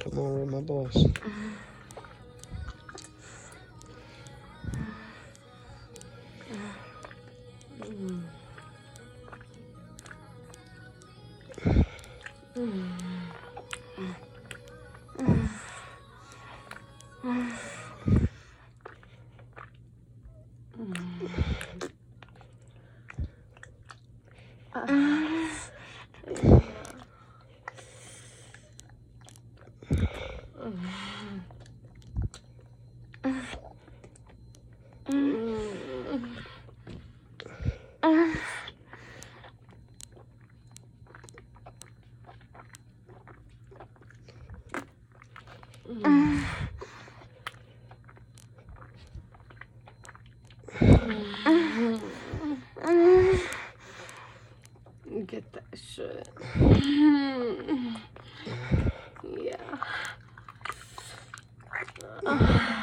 Come on, with my boss. Uh, Get that shit. yeah.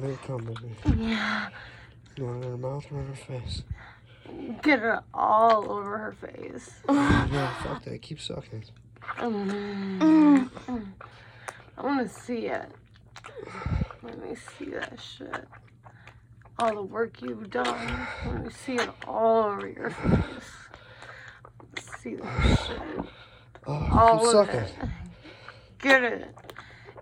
Maybe they come with me. Yeah. You want her mouth or her face? Get it all over her face. No, fuck that. Keep sucking. Mm. I want to see it. Let me see that shit. All the work you've done. Let me see it all over your face. Let's see that shit. Oh, All keep sucking. it. Get it.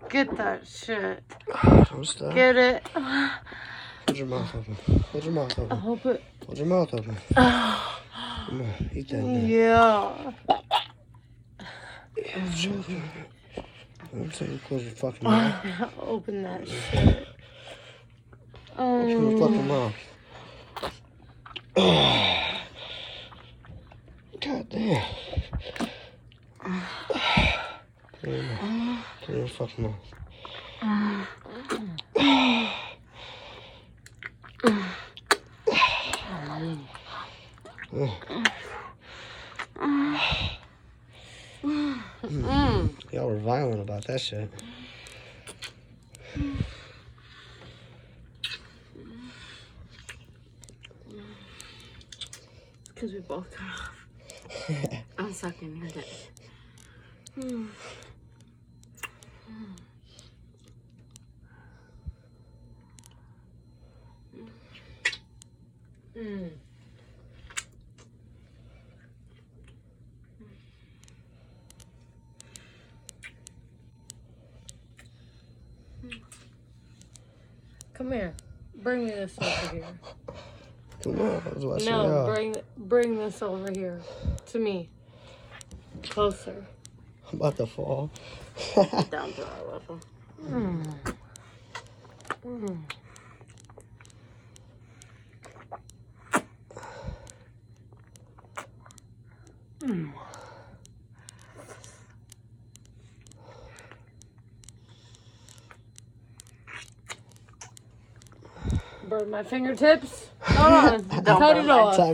Get that shit. Don't stop. Get it. Hold your mouth open. Hold your mouth open. I hope it. Hold your mouth open. Come on, eat that. now. Yeah. I'm saying you close your fucking mouth. Open that shit. Open your Um, fucking mouth. God damn. Put it in your mouth. Put it in your fucking mouth. mm. Y'all were violent about that shit. Because we both got off. I'm sucking your dick. Mm. Come here. Bring me this over here. Come on, I was watching No, y'all. bring bring this over here to me. Closer. I'm about to fall. Down to our level. Mm. Mm. Mm. Burn my fingertips. Hold on. Cut it off. Time